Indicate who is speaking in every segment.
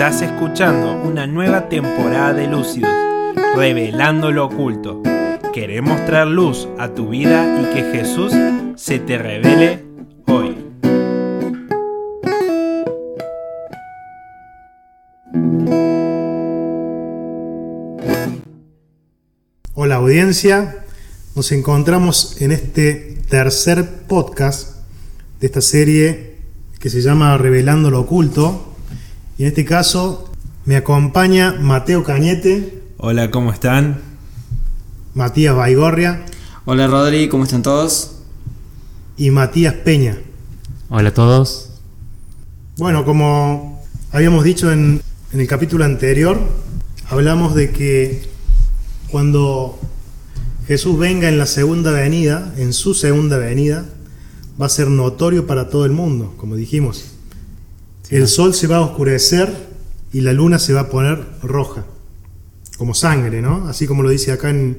Speaker 1: Estás escuchando una nueva temporada de Lúcidos, revelando lo oculto. Queremos traer luz a tu vida y que Jesús se te revele hoy.
Speaker 2: Hola audiencia, nos encontramos en este tercer podcast de esta serie que se llama Revelando lo Oculto. Y en este caso me acompaña Mateo Cañete,
Speaker 1: Hola, ¿cómo están?
Speaker 2: Matías Baigorria
Speaker 3: Hola Rodri, ¿cómo están todos?
Speaker 2: y Matías Peña.
Speaker 4: Hola a todos.
Speaker 2: Bueno, como habíamos dicho en, en el capítulo anterior, hablamos de que cuando Jesús venga en la segunda venida, en su segunda venida, va a ser notorio para todo el mundo, como dijimos. El sol se va a oscurecer y la luna se va a poner roja, como sangre, ¿no? Así como lo dice acá en,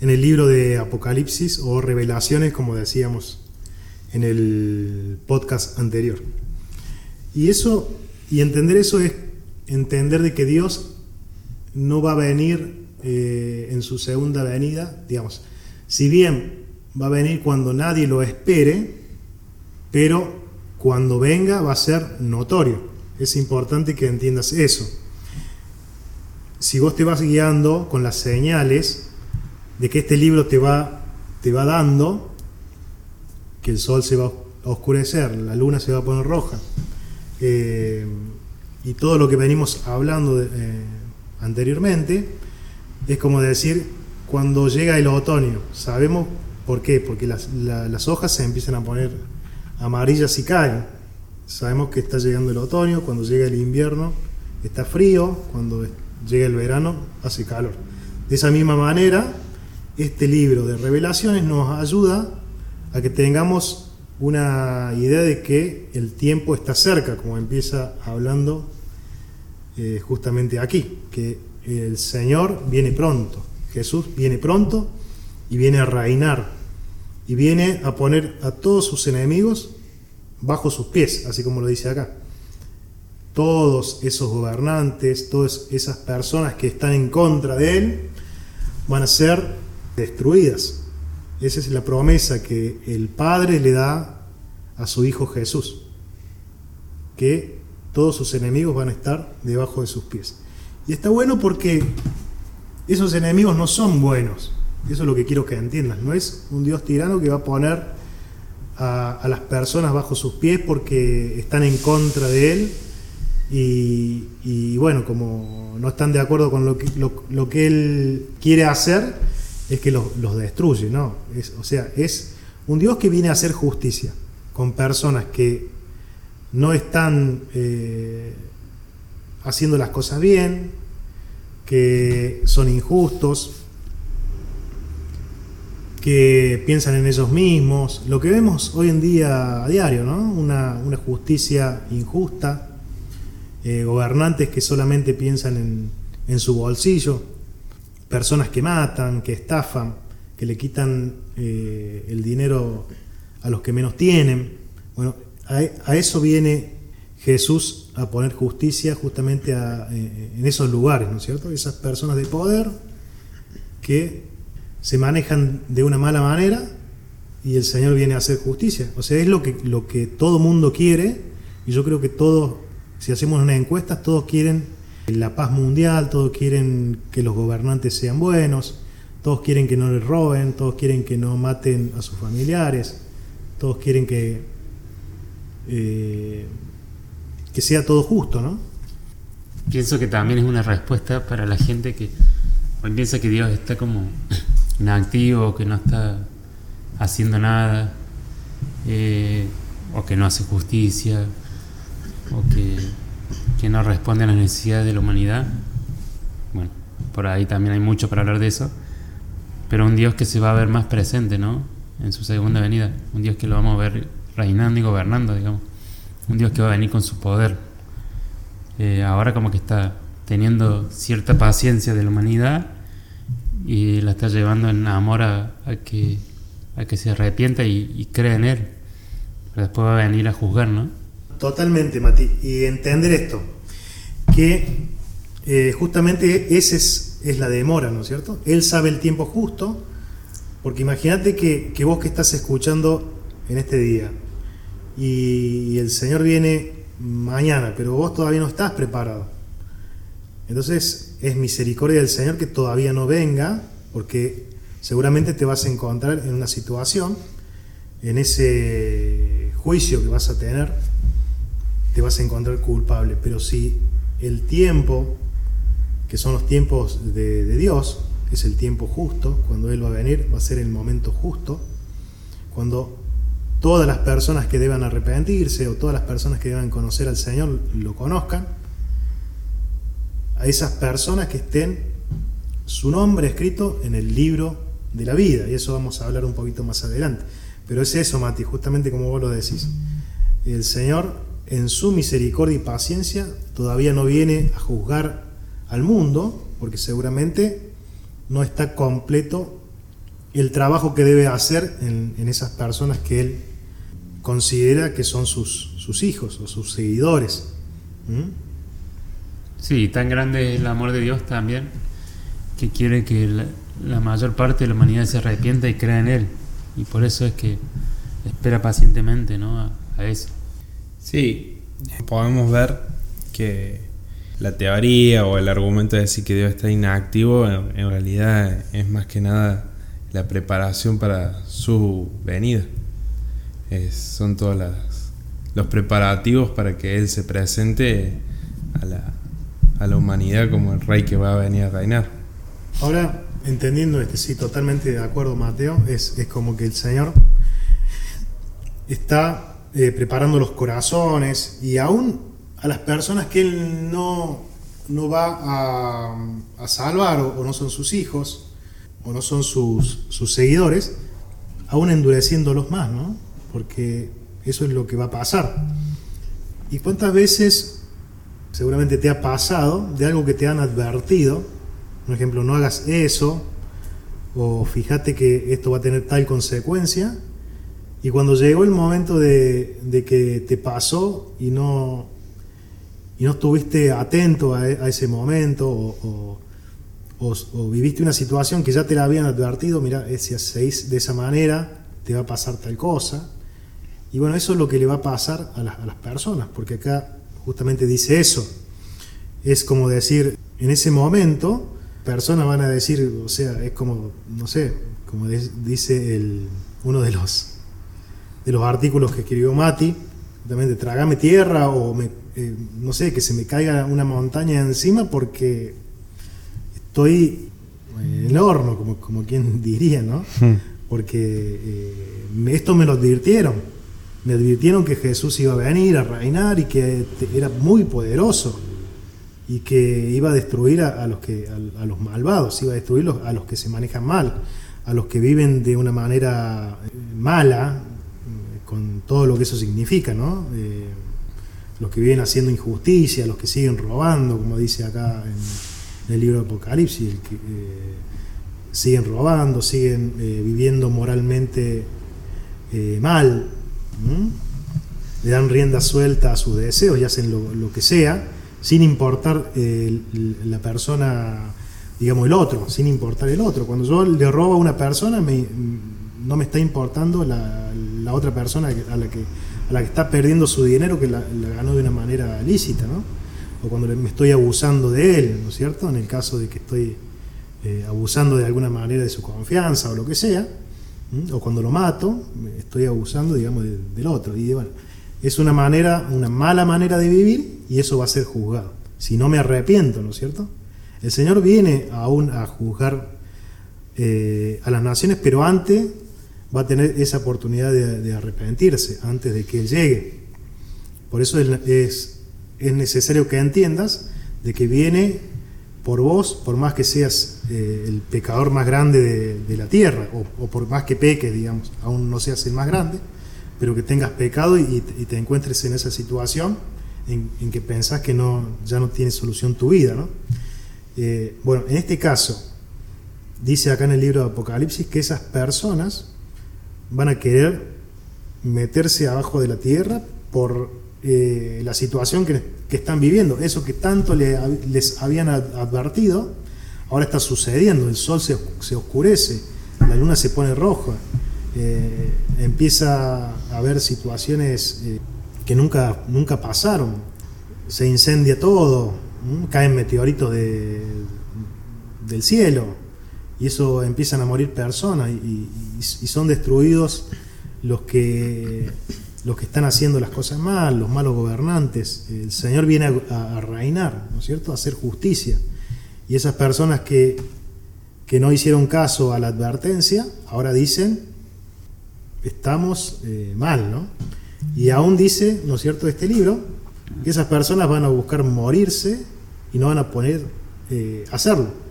Speaker 2: en el libro de Apocalipsis o Revelaciones, como decíamos en el podcast anterior. Y eso, y entender eso es entender de que Dios no va a venir eh, en su segunda venida, digamos, si bien va a venir cuando nadie lo espere, pero cuando venga va a ser notorio. Es importante que entiendas eso. Si vos te vas guiando con las señales de que este libro te va, te va dando, que el sol se va a oscurecer, la luna se va a poner roja, eh, y todo lo que venimos hablando eh, anteriormente, es como decir, cuando llega el otoño, sabemos por qué, porque las, la- las hojas se empiezan a poner amarillas y caen. Sabemos que está llegando el otoño, cuando llega el invierno está frío, cuando llega el verano hace calor. De esa misma manera, este libro de revelaciones nos ayuda a que tengamos una idea de que el tiempo está cerca, como empieza hablando eh, justamente aquí, que el Señor viene pronto, Jesús viene pronto y viene a reinar y viene a poner a todos sus enemigos bajo sus pies, así como lo dice acá. Todos esos gobernantes, todas esas personas que están en contra de Él, van a ser destruidas. Esa es la promesa que el Padre le da a su Hijo Jesús, que todos sus enemigos van a estar debajo de sus pies. Y está bueno porque esos enemigos no son buenos. Eso es lo que quiero que entiendan. No es un Dios tirano que va a poner a, las personas bajo sus pies porque están en contra de Él. Y, bueno, como no están de acuerdo con lo que, lo que Él quiere hacer, es que los, los destruye. ¿no? Es- o sea, es un Dios que viene a hacer justicia con personas que no están eh, haciendo las cosas bien, que son injustos, que piensan en ellos mismos, lo que vemos hoy en día a diario, ¿no? Una, justicia injusta, eh, gobernantes que solamente piensan en, su bolsillo, personas que matan, que estafan, que le quitan eh, el dinero a los que menos tienen. Bueno, a, eso viene Jesús a poner justicia justamente eh, en esos lugares, ¿no es cierto? Esas personas de poder que se manejan de una mala manera y el Señor viene a hacer justicia. O sea, es lo que, lo que todo mundo quiere y yo creo que todos, si hacemos una encuesta, todos quieren la paz mundial, todos quieren que los gobernantes sean buenos, todos quieren que no les roben, todos quieren que no maten a sus familiares, todos quieren que, eh, que sea todo justo, ¿no?
Speaker 4: Pienso que también es una respuesta para la gente que hoy piensa que Dios está como inactivo, que no está haciendo nada, eh, o que no hace justicia, o que, que no responde a las necesidades de la humanidad. Bueno, por ahí también hay mucho para hablar de eso, pero un Dios que se va a ver más presente, ¿no? En su segunda venida, un Dios que lo vamos a ver reinando y gobernando, digamos, un Dios que va a venir con su poder. Eh, ahora como que está teniendo cierta paciencia de la humanidad y la está llevando en amor a, que, a que se arrepienta y, y crea en Él. Pero después va a venir a juzgar, ¿no?
Speaker 2: Totalmente, Mati. Y entender esto, que eh, justamente esa es, es, la demora, ¿no es cierto? Él sabe el tiempo justo, porque imagínate que, que, vos que estás escuchando en este día y, y el Señor viene mañana, pero vos todavía no estás preparado. Entonces es misericordia del Señor que todavía no venga, porque seguramente te vas a encontrar en una situación, en ese juicio que vas a tener, te vas a encontrar culpable. Pero si el tiempo, que son los tiempos de, Dios, es el tiempo justo, cuando Él va a venir, va a ser el momento justo, cuando todas las personas que deban arrepentirse o todas las personas que deban conocer al Señor lo conozcan, a esas personas que estén su nombre escrito en el libro de la vida, y eso vamos a hablar un poquito más adelante. Pero es eso, Mati, justamente como vos lo decís. El Señor, en su misericordia y paciencia, todavía no viene a juzgar al mundo, porque seguramente no está completo el trabajo que debe hacer en, esas personas que Él considera que son sus, sus hijos o sus seguidores.
Speaker 4: Sí, tan grande es el amor de Dios también que quiere que la, mayor parte de la humanidad se arrepienta y crea en Él. Y por eso es que espera pacientemente ¿no? a, eso.
Speaker 1: Sí, podemos ver que la teoría o el argumento de decir que Dios está inactivo en, realidad es más que nada la preparación para su venida. Son todos los preparativos para que Él se presente a la, a la humanidad como el rey que va a venir a reinar.
Speaker 2: Ahora, entendiendo este, sí, totalmente de acuerdo, Mateo, es, es como que el Señor está eh, preparando los corazones y aún a las personas que Él no, no va a, salvar o, o, no son sus hijos o no son sus, sus seguidores, aún endureciéndolos más, ¿no? Porque eso es lo que va a pasar. ¿Y cuántas veces seguramente te ha pasado de algo que te han advertido? Por ejemplo, no hagas eso, o fíjate que esto va a tener tal consecuencia, y cuando llegó el momento de, de que te pasó y no, y no estuviste atento a, a ese momento, o, o, o, viviste una situación que ya te la habían advertido, mira, si hacéis de esa manera, te va a pasar tal cosa. Y bueno, eso es lo que le va a pasar a las, a las personas, porque acá justamente dice eso. Es como decir, en ese momento, personas van a decir, o sea, es como, no sé, como dice el, uno de los, de los artículos que escribió Mati, justamente, trágame tierra o me, eh, no sé, que se me caiga una montaña encima porque estoy en el horno, como, como quien diría, ¿no? Porque eh, esto me lo advirtieron. Me advirtieron que Jesús iba a venir a reinar y que era muy poderoso y que iba a destruir a, los, que, a, los malvados, iba a destruir a los que se manejan mal, a los que viven de una manera mala, con todo lo que eso significa, ¿no? Eh, los que viven haciendo injusticia, los que siguen robando, como dice acá en, el libro de Apocalipsis, eh, siguen robando, siguen eh, viviendo moralmente mal, ¿Mm? le dan rienda suelta a sus deseos y hacen lo, que sea, sin importar la persona, digamos, el otro, sin importar el otro. Cuando yo le robo a una persona, no me está importando la, otra persona a la, que, está perdiendo su dinero que la, la ganó de una manera lícita, ¿no? O cuando me estoy abusando de él, ¿no es cierto? En el caso de que estoy eh, abusando de alguna manera de su confianza o lo que sea, ¿sí? o cuando lo mato, estoy abusando, digamos, de, del otro. Y bueno, es una manera, una mala manera de vivir y eso va a ser juzgado. Si no me arrepiento, ¿no es cierto? El Señor viene aún a juzgar eh, a las naciones, pero antes va a tener esa oportunidad de, arrepentirse, antes de que llegue. Por eso es, es, es, necesario que entiendas de que viene por vos, por más que seas eh, el pecador más grande de, la tierra, o, por más que peques, digamos, aún no seas el más grande, pero que tengas pecado y, te encuentres en esa situación en, en, que pensás que no, ya no tiene solución tu vida. ¿no? Eh, bueno, en este caso, dice acá en el libro de Apocalipsis que esas personas van a querer meterse abajo de la tierra por eh, la situación que, que, están viviendo. Eso que tanto les habían advertido, ahora está sucediendo. El sol se, se oscurece, la luna se pone roja, eh, empieza a haber situaciones eh, que nunca, nunca pasaron. Se incendia todo, caen meteoritos de, del cielo y eso empiezan a morir personas y, son destruidos los que los que están haciendo las cosas mal, los malos gobernantes. El Señor viene a, reinar, ¿no es cierto? A hacer justicia. Y esas personas que, que, no hicieron caso a la advertencia, ahora dicen, estamos eh, mal, ¿no? Y aún dice, ¿no es cierto?, este libro, que esas personas van a buscar morirse y no van a poder eh, hacerlo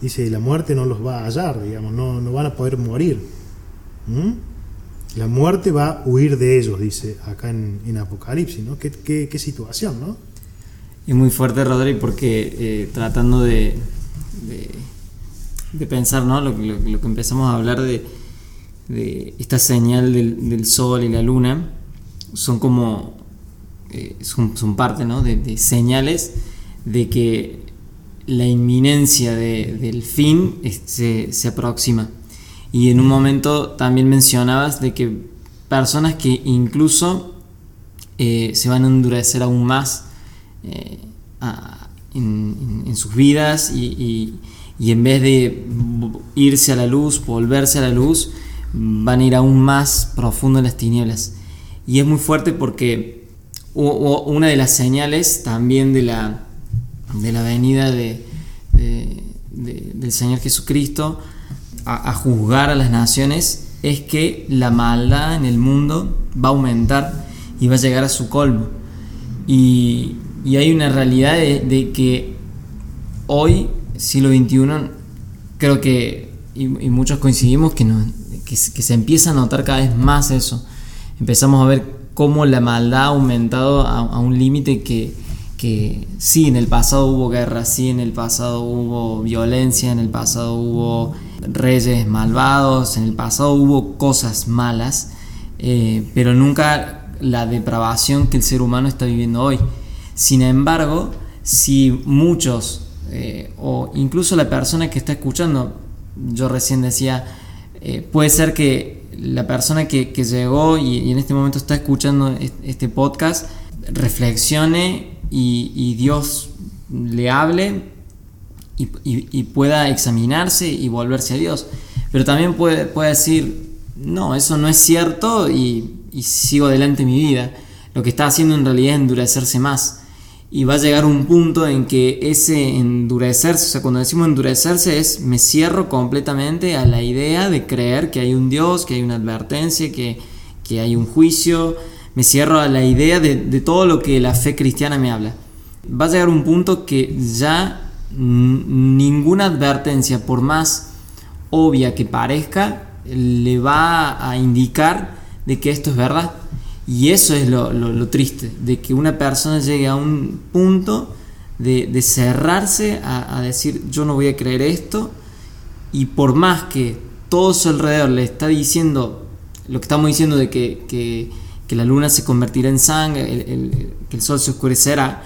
Speaker 2: dice, la muerte no los va a hallar, digamos, no, no van a poder morir. ¿Mm? La muerte va a huir de ellos, dice acá en, Apocalipsis, ¿no? Qué, qué, situación, ¿no?
Speaker 3: Es muy fuerte, Rodri, porque eh, tratando de, de, pensar, ¿no? Lo, que empezamos a hablar de, de esta señal del, sol y la luna, son como, eh, son, son, parte, ¿no? de señales de que la inminencia del fin se, se, aproxima. Y en un momento también mencionabas de que personas que incluso eh, se van a endurecer aún más eh, en, sus vidas y, en vez de irse a la luz, volverse a la luz, van a ir aún más profundo en las tinieblas. Y es muy fuerte porque una de las señales también de la, de la venida de, del Señor Jesucristo a, juzgar a las naciones es que la maldad en el mundo va a aumentar y va a llegar a su colmo. Y, hay una realidad de, que hoy, siglo XXI, creo que, y, muchos coincidimos, que, no, que, se empieza a notar cada vez más eso. Empezamos a ver cómo la maldad ha aumentado a un límite que, que sí, en el pasado hubo guerra, sí, en el pasado hubo violencia, en el pasado hubo reyes malvados, en el pasado hubo cosas malas, eh, pero nunca la depravación que el ser humano está viviendo hoy. Sin embargo, si muchos, eh, o incluso la persona que está escuchando, yo recién decía, eh, puede ser que la persona que, llegó y, en este momento está escuchando este podcast, reflexione y, Dios le hable y, pueda examinarse y volverse a Dios. Pero también puede, puede decir, no, eso no es cierto y, sigo adelante mi vida. Lo que está haciendo en realidad es endurecerse más. Y va a llegar un punto en que ese endurecerse, o sea, cuando decimos endurecerse es me cierro completamente a la idea de creer que hay un Dios, que hay una advertencia, que, que hay un juicio, me cierro a la idea de, todo lo que la fe cristiana me habla. Va a llegar un punto que ya ninguna advertencia, por más obvia que parezca, le va a indicar de que esto es verdad. Y eso es lo, triste, de que una persona llegue a un punto de, cerrarse a, decir yo no voy a creer esto y por más que todo su alrededor le está diciendo lo que estamos diciendo de que que la luna se convertirá en sangre, que el sol se oscurecerá,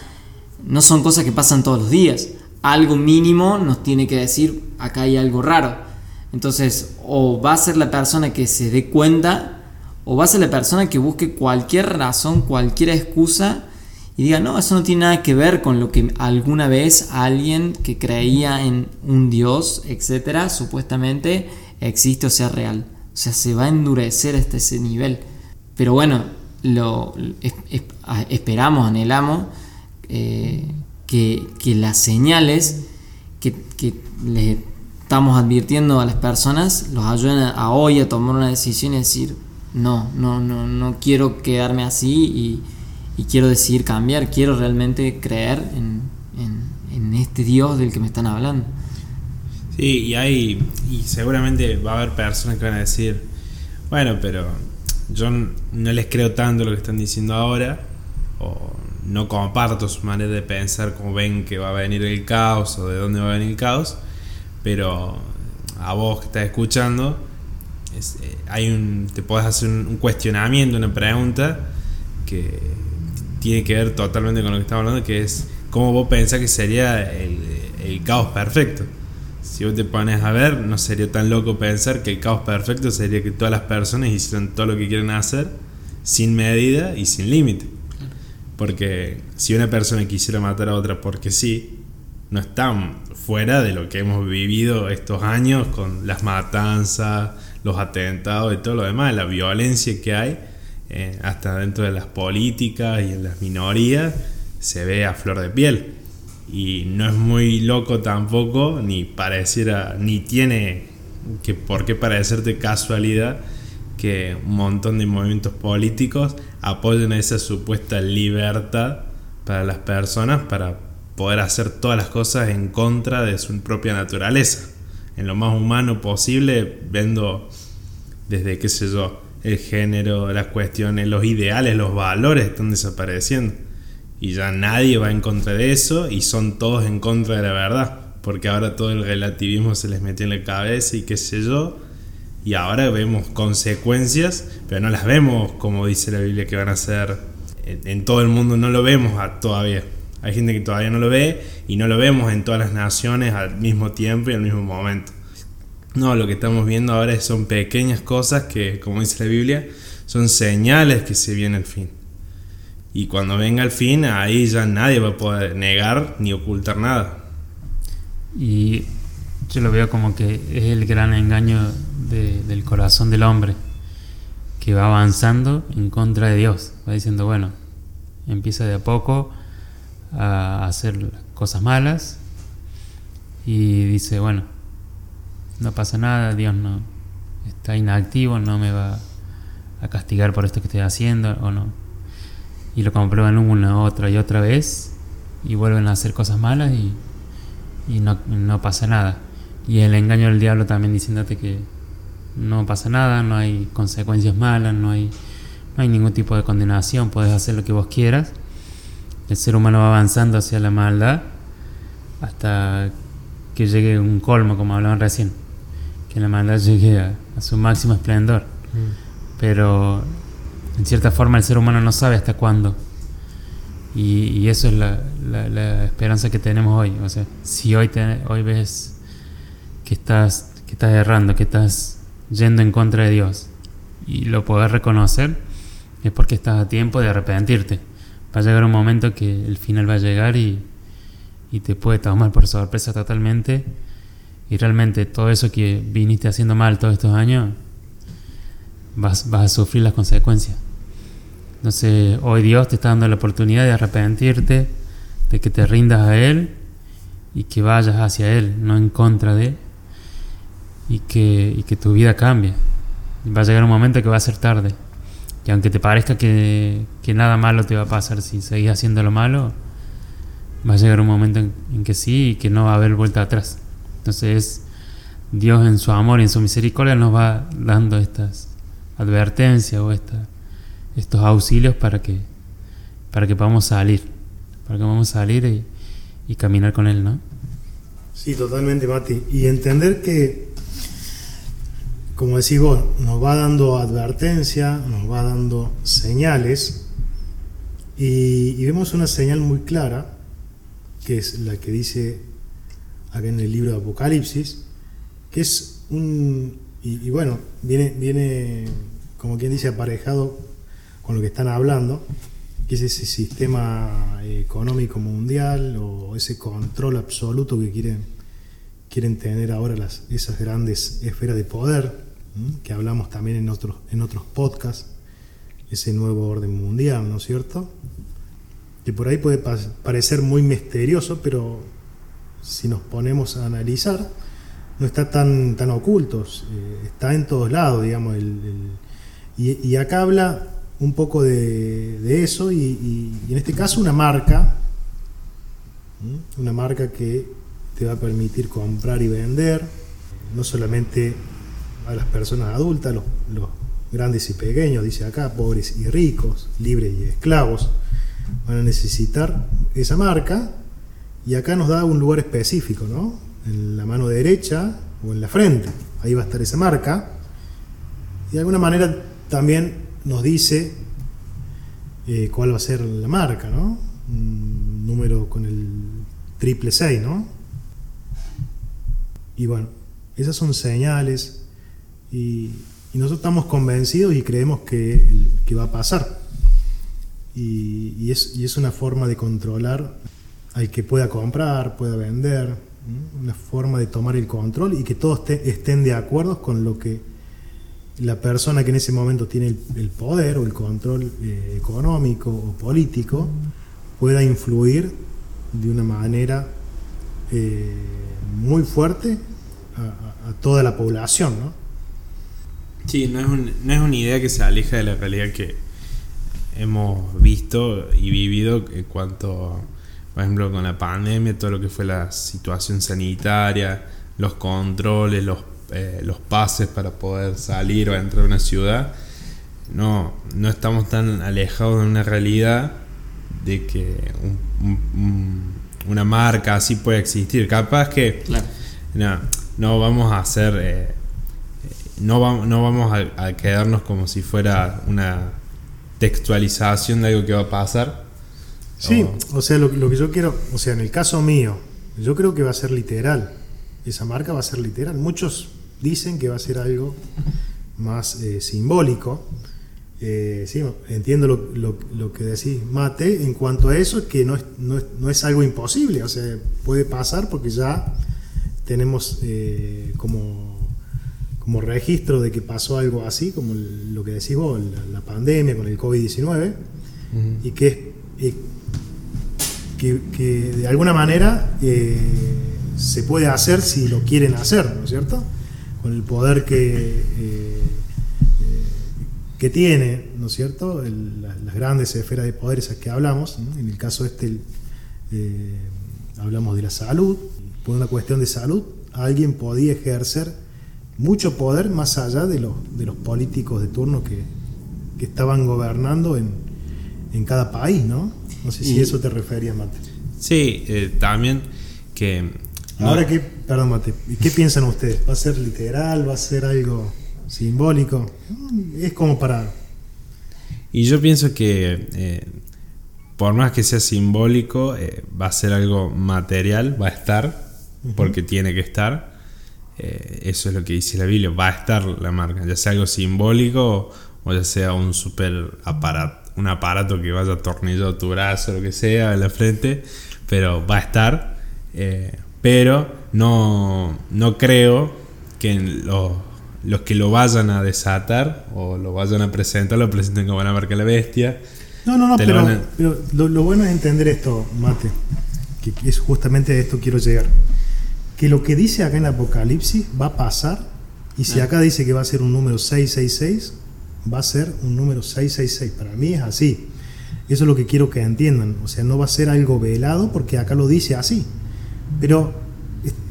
Speaker 3: no son cosas que pasan todos los días. Algo mínimo nos tiene que decir, acá hay algo raro. Entonces, o va a ser la persona que se dé cuenta, o va a la persona que busque cualquier razón, cualquier excusa, y diga, no, eso no tiene nada que ver con lo que alguna vez alguien que creía en un Dios, etcétera, supuestamente existe o sea real. O sea, se va a endurecer hasta ese nivel. Pero bueno, lo, esperamos, anhelamos eh, que, las señales que, que estamos advirtiendo a las personas los ayuden a, hoy a tomar una decisión y decir, no, no, no, no quiero quedarme así y, quiero decidir cambiar, quiero realmente creer en, en, este Dios del que me están hablando.
Speaker 1: Sí, y hay, y seguramente va a haber personas que van a decir, bueno, pero yo no les creo tanto lo que están diciendo ahora, o no comparto su manera de pensar, como ven que va a venir el caos o de dónde va a venir el caos, pero a vos que estás escuchando, eh, hay un, te puedes hacer un, cuestionamiento, una pregunta que tiene que ver totalmente con lo que estamos hablando, que es cómo vos pensás que sería el, el caos perfecto. Si vos te pones a ver, no sería tan loco pensar que el caos perfecto sería que todas las personas hicieran todo lo que quieren hacer sin medida y sin límite. Porque si una persona quisiera matar a otra porque sí, no están fuera de lo que hemos vivido estos años con las matanzas, los atentados y todo lo demás, la violencia que hay, eh, hasta dentro de las políticas y en las minorías, se ve a flor de piel. Y no es muy loco tampoco, ni pareciera, ni tiene que por qué parecerte casualidad que un montón de movimientos políticos apoyen esa supuesta libertad para las personas para poder hacer todas las cosas en contra de su propia naturaleza, en lo más humano posible, viendo desde, qué sé yo, el género, las cuestiones, los ideales, los valores están desapareciendo. Y ya nadie va en contra de eso y son todos en contra de la verdad, porque ahora todo el relativismo se les metió en la cabeza y qué sé yo, y ahora vemos consecuencias, pero no las vemos como dice la Biblia que van a ser en, todo el mundo, no lo vemos todavía. Hay gente que todavía no lo ve y no lo vemos en todas las naciones al mismo tiempo y al mismo momento. No, lo que estamos viendo ahora son pequeñas cosas que, como dice la Biblia, son señales que se viene el fin. Y cuando venga el fin, ahí ya nadie va a poder negar ni ocultar nada.
Speaker 4: Y yo lo veo como que es el gran engaño del corazón del hombre, que va avanzando en contra de Dios. Va diciendo, bueno, empieza de a poco a hacer cosas malas y dice, bueno, no pasa nada, Dios no está inactivo, no me va a castigar por esto que estoy haciendo o no. Y lo comprueban una, otra y otra vez y vuelven a hacer cosas malas y, y no, no pasa nada. Y el engaño del diablo también diciéndote que no pasa nada, no hay consecuencias malas, no hay, no hay ningún tipo de condenación, puedes hacer lo que vos quieras. El ser humano va avanzando hacia la maldad hasta que llegue un colmo, como hablaban recién, que la maldad llegue a, su máximo esplendor. Mm. Pero en cierta forma el ser humano no sabe hasta cuándo. Y, eso es la, la, esperanza que tenemos hoy. O sea, si hoy, hoy ves que estás, que estás errando, que estás yendo en contra de Dios y lo podés reconocer, es porque estás a tiempo de arrepentirte. Va a llegar un momento que el final va a llegar y, y te puede tomar por sorpresa totalmente. Y realmente todo eso que viniste haciendo mal todos estos años, vas, vas a sufrir las consecuencias. Entonces, hoy Dios te está dando la oportunidad de arrepentirte, de que te rindas a Él y que vayas hacia Él, no en contra de Él y que, que tu vida cambie. Va a llegar un momento que va a ser tarde. Y aunque te parezca que, nada malo te va a pasar si seguís haciendo lo malo, va a llegar un momento en, que sí y que no va a haber vuelta atrás. Entonces Dios en su amor y en su misericordia nos va dando estas advertencias o estos auxilios para que, para que podamos salir, para que podamos salir y, y caminar con Él, ¿no?
Speaker 2: Sí, totalmente, Mati. Y entender que como decís vos, nos va dando advertencia, nos va dando señales y, vemos una señal muy clara, que es la que dice acá en el libro de Apocalipsis, que es un, y, bueno, viene, viene, como quien dice, aparejado con lo que están hablando, que es ese sistema económico mundial o ese control absoluto que quieren, quieren tener ahora las, esas grandes esferas de poder que hablamos también en otros, en otros podcasts, ese nuevo orden mundial, ¿no es cierto? Que por ahí puede parecer muy misterioso, pero si nos ponemos a analizar, no está tan, tan oculto, eh, está en todos lados, digamos. y, acá habla un poco de, eso, y, en este caso una marca, una marca que te va a permitir comprar y vender, no solamente a las personas adultas, los, grandes y pequeños, dice acá, pobres y ricos, libres y esclavos, van a necesitar esa marca y acá nos da un lugar específico, ¿no? En la mano derecha o en la frente, ahí va a estar esa marca y de alguna manera también nos dice eh, cuál va a ser la marca, ¿no? Un número con el triple 6, ¿no? Y bueno, esas son señales y, nosotros estamos convencidos y creemos que, va a pasar. Y, es, y, es, una forma de controlar al que pueda comprar, pueda vender, una forma de tomar el control y que todos te, estén de acuerdo con lo que la persona que en ese momento tiene el, poder o el control eh, económico o político pueda influir de una manera eh, muy fuerte a, toda la población. ¿no?
Speaker 1: Sí, no es, un, no es una idea que se aleja de la realidad que hemos visto y vivido en cuanto, por ejemplo, con la pandemia, todo lo que fue la situación sanitaria, los controles, los eh, los pases para poder salir o entrar a una ciudad, no, no estamos tan alejados de una realidad de que un, un, una marca así puede existir. Capaz que claro. no, no, vamos a hacer, eh, no, va, no vamos a, a, quedarnos como si fuera una textualización de algo que va a pasar.
Speaker 2: Sí, o, o sea, lo, lo que yo quiero, o sea, en el caso mío, yo creo que va a ser literal. Esa marca va a ser literal. Muchos dicen que va a ser algo más eh, simbólico. Eh, sí, entiendo lo, lo, lo, que decís, Mate, en cuanto a eso, que no es, no es, no es algo imposible, o sea, puede pasar porque ya tenemos eh, como, como registro de que pasó algo así, como lo que decís vos, la, la pandemia con el COVID-19, uh -huh. y que, que, que, de alguna manera eh, se puede hacer si lo quieren hacer, ¿no es cierto? con el poder que, eh, que tiene, ¿no es cierto?, el, las grandes esferas de poder esas que hablamos, ¿no? en el caso este eh, hablamos de la salud, por una cuestión de salud, alguien podía ejercer mucho poder más allá de los, de los políticos de turno que, que estaban gobernando en, en, cada país, ¿no? No sé si y, eso te referías, Mate.
Speaker 1: Sí, eh, también que
Speaker 2: Ahora, ¿qué, perdón, Mate, ¿qué piensan ustedes? ¿Va a ser literal? ¿Va a ser algo simbólico? Es como para...
Speaker 1: Y yo pienso que, eh, por más que sea simbólico, eh, va a ser algo material, va a estar, uh -huh. porque tiene que estar. Eh, eso es lo que dice la Biblia, va a estar la marca, ya sea algo simbólico o ya sea un super aparato, un aparato que vaya atornillado a tu brazo, lo que sea, en la frente, pero va a estar. Eh, pero no, no creo que los, los, que lo vayan a desatar o lo vayan a presentar lo presenten como la marca de la bestia.
Speaker 2: No, no, no, pero, a... pero lo, lo, bueno es entender esto, Mate, que es justamente a esto quiero llegar. Que lo que dice acá en Apocalipsis va a pasar, y si ah. acá dice que va a ser un número 666, va a ser un número 666. Para mí es así. Eso es lo que quiero que entiendan. O sea, no va a ser algo velado porque acá lo dice así. Pero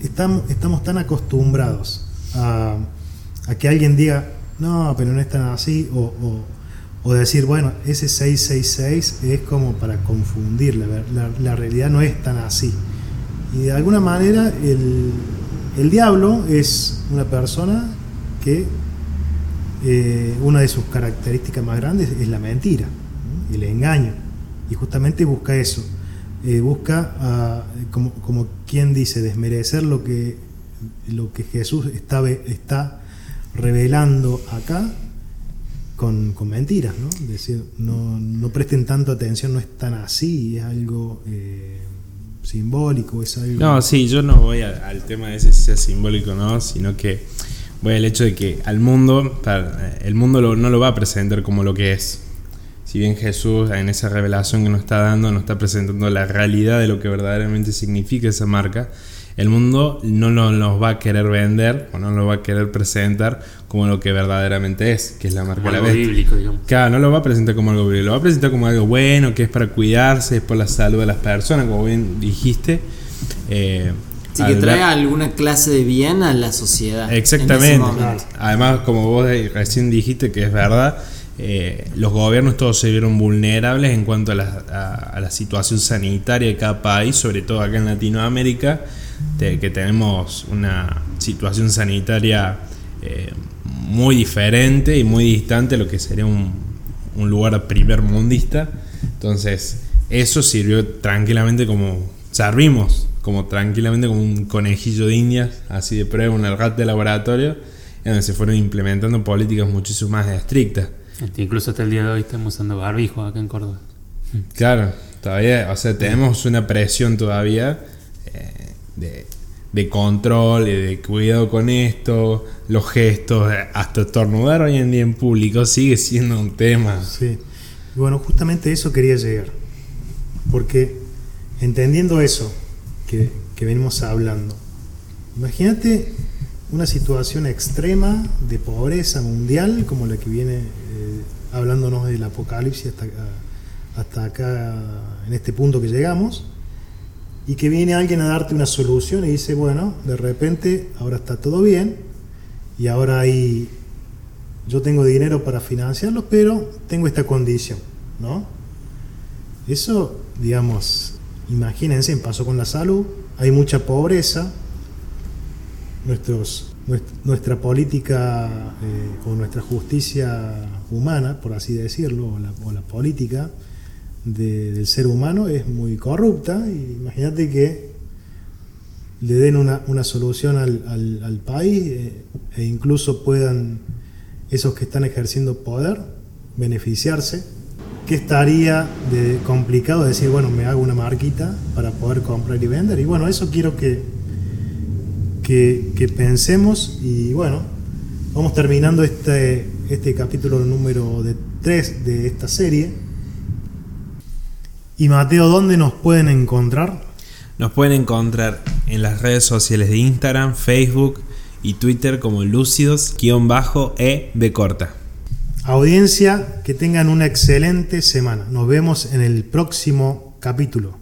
Speaker 2: estamos, estamos tan acostumbrados a, a, que alguien diga, no, pero no es tan así, o, o, o, decir, bueno, ese 666 es como para confundir, la, la, la, realidad no es tan así. Y de alguna manera el, el diablo es una persona que eh, una de sus características más grandes es la mentira, el engaño, y justamente busca eso. Eh, busca, uh, como, como, quien dice, desmerecer lo que, lo que Jesús está, está revelando acá con, con mentiras, ¿no? Es decir, no, no, presten tanto atención, no es tan así, es algo eh, simbólico, es algo...
Speaker 1: No, sí, yo no voy al tema de ese si sea simbólico no, sino que voy al hecho de que al mundo, el mundo no lo va a presentar como lo que es. Si bien Jesús en esa revelación que nos está dando nos está presentando la realidad de lo que verdaderamente significa esa marca, el mundo no nos va a querer vender o no lo va a querer presentar como lo que verdaderamente es, que es la marca
Speaker 4: como
Speaker 1: de
Speaker 4: la
Speaker 1: bestia.
Speaker 4: bíblico, digamos.
Speaker 1: Claro, no lo va a presentar como algo bíblico, lo va a presentar como algo bueno, que es para cuidarse, es por la salud de las personas, como bien dijiste.
Speaker 3: Eh, Así que trae alguna clase de bien a la sociedad.
Speaker 1: Exactamente. Además, como vos recién dijiste que es verdad, eh, los gobiernos todos se vieron vulnerables en cuanto a la, a, a la, situación sanitaria de cada país, sobre todo acá en Latinoamérica, que tenemos una situación sanitaria eh, muy diferente y muy distante a lo que sería un, un lugar primer mundista. Entonces, eso sirvió tranquilamente como. Servimos como tranquilamente como un conejillo de indias, así de prueba, un algat de laboratorio, en donde se fueron implementando políticas muchísimo más estrictas.
Speaker 4: Este, incluso hasta el día de hoy estamos usando barbijo acá en Córdoba.
Speaker 1: Claro, todavía, o sea, tenemos una presión todavía eh, de, de control de cuidado con esto, los gestos, eh, hasta estornudar hoy en día en público sigue siendo un tema.
Speaker 2: Sí. Bueno, justamente eso quería llegar. Porque entendiendo eso que, que venimos hablando, imagínate una situación extrema de pobreza mundial como la que viene eh, hablándonos del apocalipsis hasta, hasta acá, en este punto que llegamos, y que viene alguien a darte una solución y dice, bueno, de repente ahora está todo bien y ahora hay, yo tengo dinero para financiarlo, pero tengo esta condición, ¿no? Eso, digamos, imagínense, pasó con la salud, hay mucha pobreza, nuestros, nuestra política eh, o nuestra justicia humana, por así decirlo, o la, o la política de, del ser humano es muy corrupta. Y imagínate que le den una, una solución al, al, país eh, e incluso puedan esos que están ejerciendo poder beneficiarse. ¿Qué estaría de complicado decir, bueno, me hago una marquita para poder comprar y vender? Y bueno, eso quiero que, que, pensemos y bueno, vamos terminando este, este capítulo número 3 de esta serie. Y Mateo, ¿dónde nos pueden encontrar?
Speaker 1: Nos pueden encontrar en las redes sociales de Instagram, Facebook y Twitter como lúcidos-e b corta.
Speaker 2: Audiencia, que tengan una excelente semana. Nos vemos en el próximo capítulo.